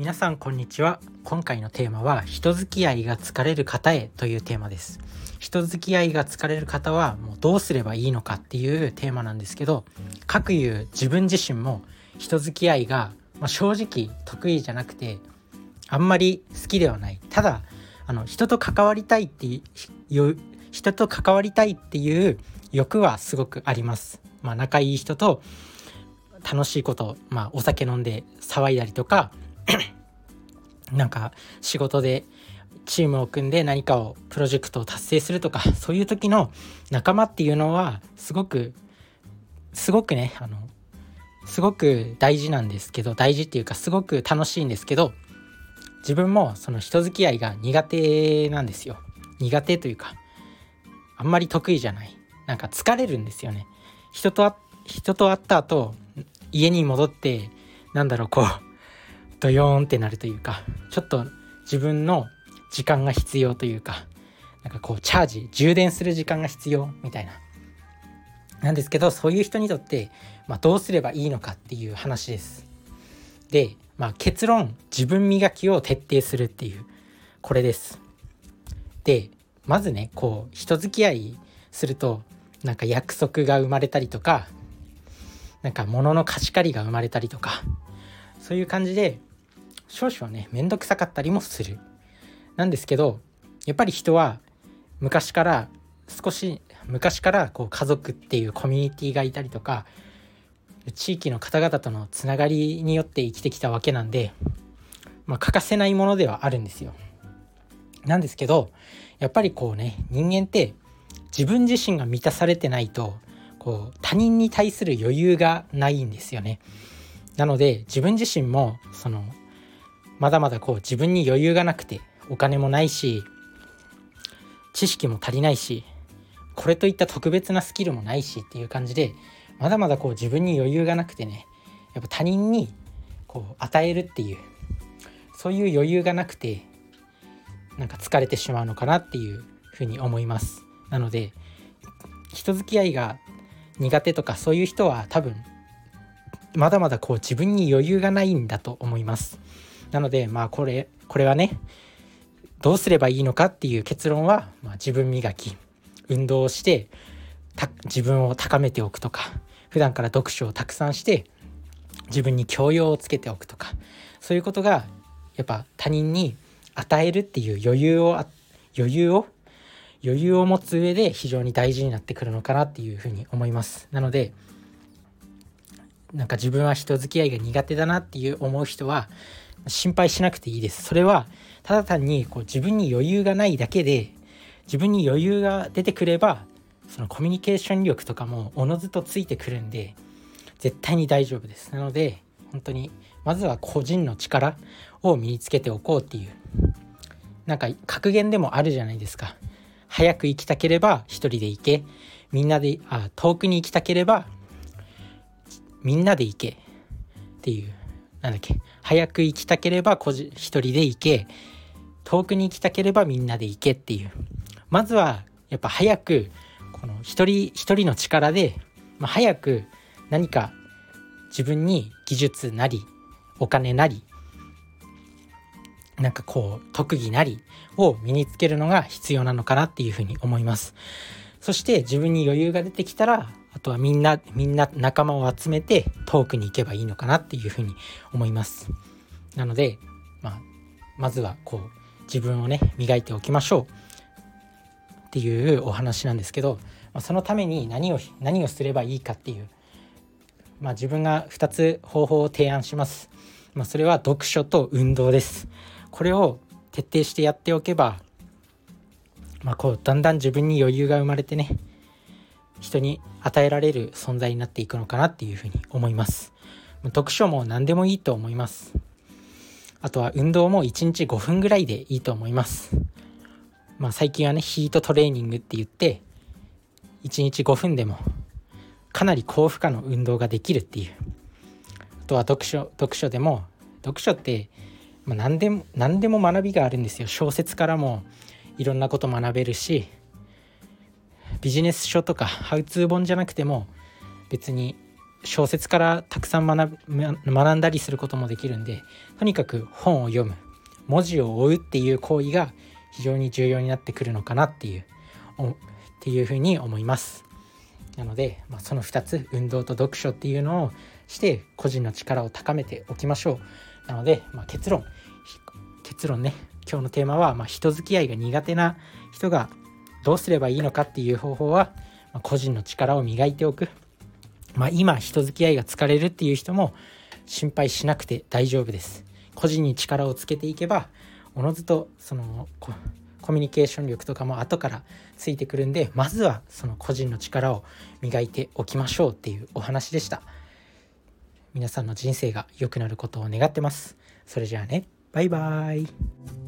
皆さんこんにちは。今回のテーマは人付き合いが疲れる方へというテーマです。人付き合いが疲れる方はもうどうすればいいのかっていうテーマなんですけど各いう自分自身も人付き合いが、ま、正直得意じゃなくてあんまり好きではない。ただあの人と関わりたいっていう人と関わりたいっていう欲はすごくあります。まあ仲いい人と楽しいこと、まあ、お酒飲んで騒いだりとか なんか仕事でチームを組んで何かをプロジェクトを達成するとかそういう時の仲間っていうのはすごくすごくねあのすごく大事なんですけど大事っていうかすごく楽しいんですけど自分もその人付き合いが苦手なんですよ。苦手というかあんまり得意じゃない。なんか疲れるんですよね。人と人と会った後家に戻ってなんだろうこうドヨーンってなるというかちょっと自分の時間が必要というかなんかこうチャージ充電する時間が必要みたいな。なんですけどそういう人にとって、まあ、どうすればいいのかっていう話です。で、まあ、結論自分磨きを徹底するっていうこれです。でまずねこう人付き合いするとなんか約束が生まれたりとかなんか物の貸し借りが生まれたりとかそういう感じで少々ね面倒くさかったりもするなんですけどやっぱり人は昔から少し昔からこう家族っていうコミュニティがいたりとか地域の方々とのつながりによって生きてきたわけなんで、まあ、欠かせないものではあるんですよ。なんですけどやっぱりこうね人間って自分自身が満たされてないとこう他人に対する余裕がないんですよね。なので自分自身もそのまだまだこう自分に余裕がなくてお金もないし知識も足りないしこれといった特別なスキルもないしっていう感じでまだまだこう自分に余裕がなくてねやっぱ他人にこう与えるっていうそういう余裕がなくてなんか疲れてしまうのかなっていうふうに思います。なので人付き合いが苦手とかそういう人は多分まだまだこう自分に余裕がないんだと思います。なのでまあこれこれはねどうすればいいのかっていう結論は、まあ、自分磨き運動をして自分を高めておくとか普段から読書をたくさんして自分に教養をつけておくとかそういうことがやっぱ他人に与えるっていう余裕を余裕を余裕を持つ上で非常に大事になってくるのかなっていうふうに思います。なのでなんか自分は人付き合いが苦手だなっていう思う人は心配しなくていいです。それはただ単にこう自分に余裕がないだけで自分に余裕が出てくればそのコミュニケーション力とかもおのずとついてくるんで絶対に大丈夫です。なので本当にまずは個人の力を身につけておこうっていうなんか格言でもあるじゃないですか。早く行きたければ一人で行け。みんなであ遠くに行きたければみんなで行け。っていう。なんだっけ？早く行きたければ個人一人で行け。遠くに行きたければみんなで行けっていう。まずはやっぱ早くこの一人一人の力で、まあ、早く何か自分に技術なりお金なりなんかこう特技なりを身につけるのが必要なのかなっていうふうに思います。そして自分に余裕が出てきたらあとはみんなみんな仲間を集めて遠くに行けばいいのかなっていうふうに思います。なので、まあ、まずはこう自分をね磨いておきましょう。っていうお話なんですけど、まあ、そのために何を何をすればいいかっていう、まあ、自分が2つ方法を提案します、まあ、それは読書と運動です。これを徹底してやっておけば、まあ、こうだんだん自分に余裕が生まれてね人に与えられる存在になっていくのかなっていうふうに思います。読書も何でもいいと思います。あとは運動も1日5分ぐらいでいいと思います。まあ最近はねヒートトレーニングって言って1日5分でもかなり高負荷の運動ができるっていう。あとは読書読書でも読書ってまあ、何でも何でも学びがあるんですよ。小説からもいろんなこと学べるしビジネス書とかハウツー本じゃなくても別に小説からたくさん学学んだりすることもできるんでとにかく本を読む文字を追うっていう行為が非常に重要になってくるのかなっていうっていうふうに思います。なので、まあ、その2つ運動と読書っていうのをして個人の力を高めておきましょう。なので、まあ、結論結論ね今日のテーマは、まあ、人付き合いが苦手な人がどうすればいいのかっていう方法は、まあ、個人の力を磨いておく、まあ、今人付き合いが疲れるっていう人も心配しなくて大丈夫です。個人に力をつけていけばおのずとそのコミュニケーション力とかも後からついてくるんでまずはその個人の力を磨いておきましょうっていうお話でした。皆さんの人生が良くなることを願ってます。それじゃあね。バイバーイ。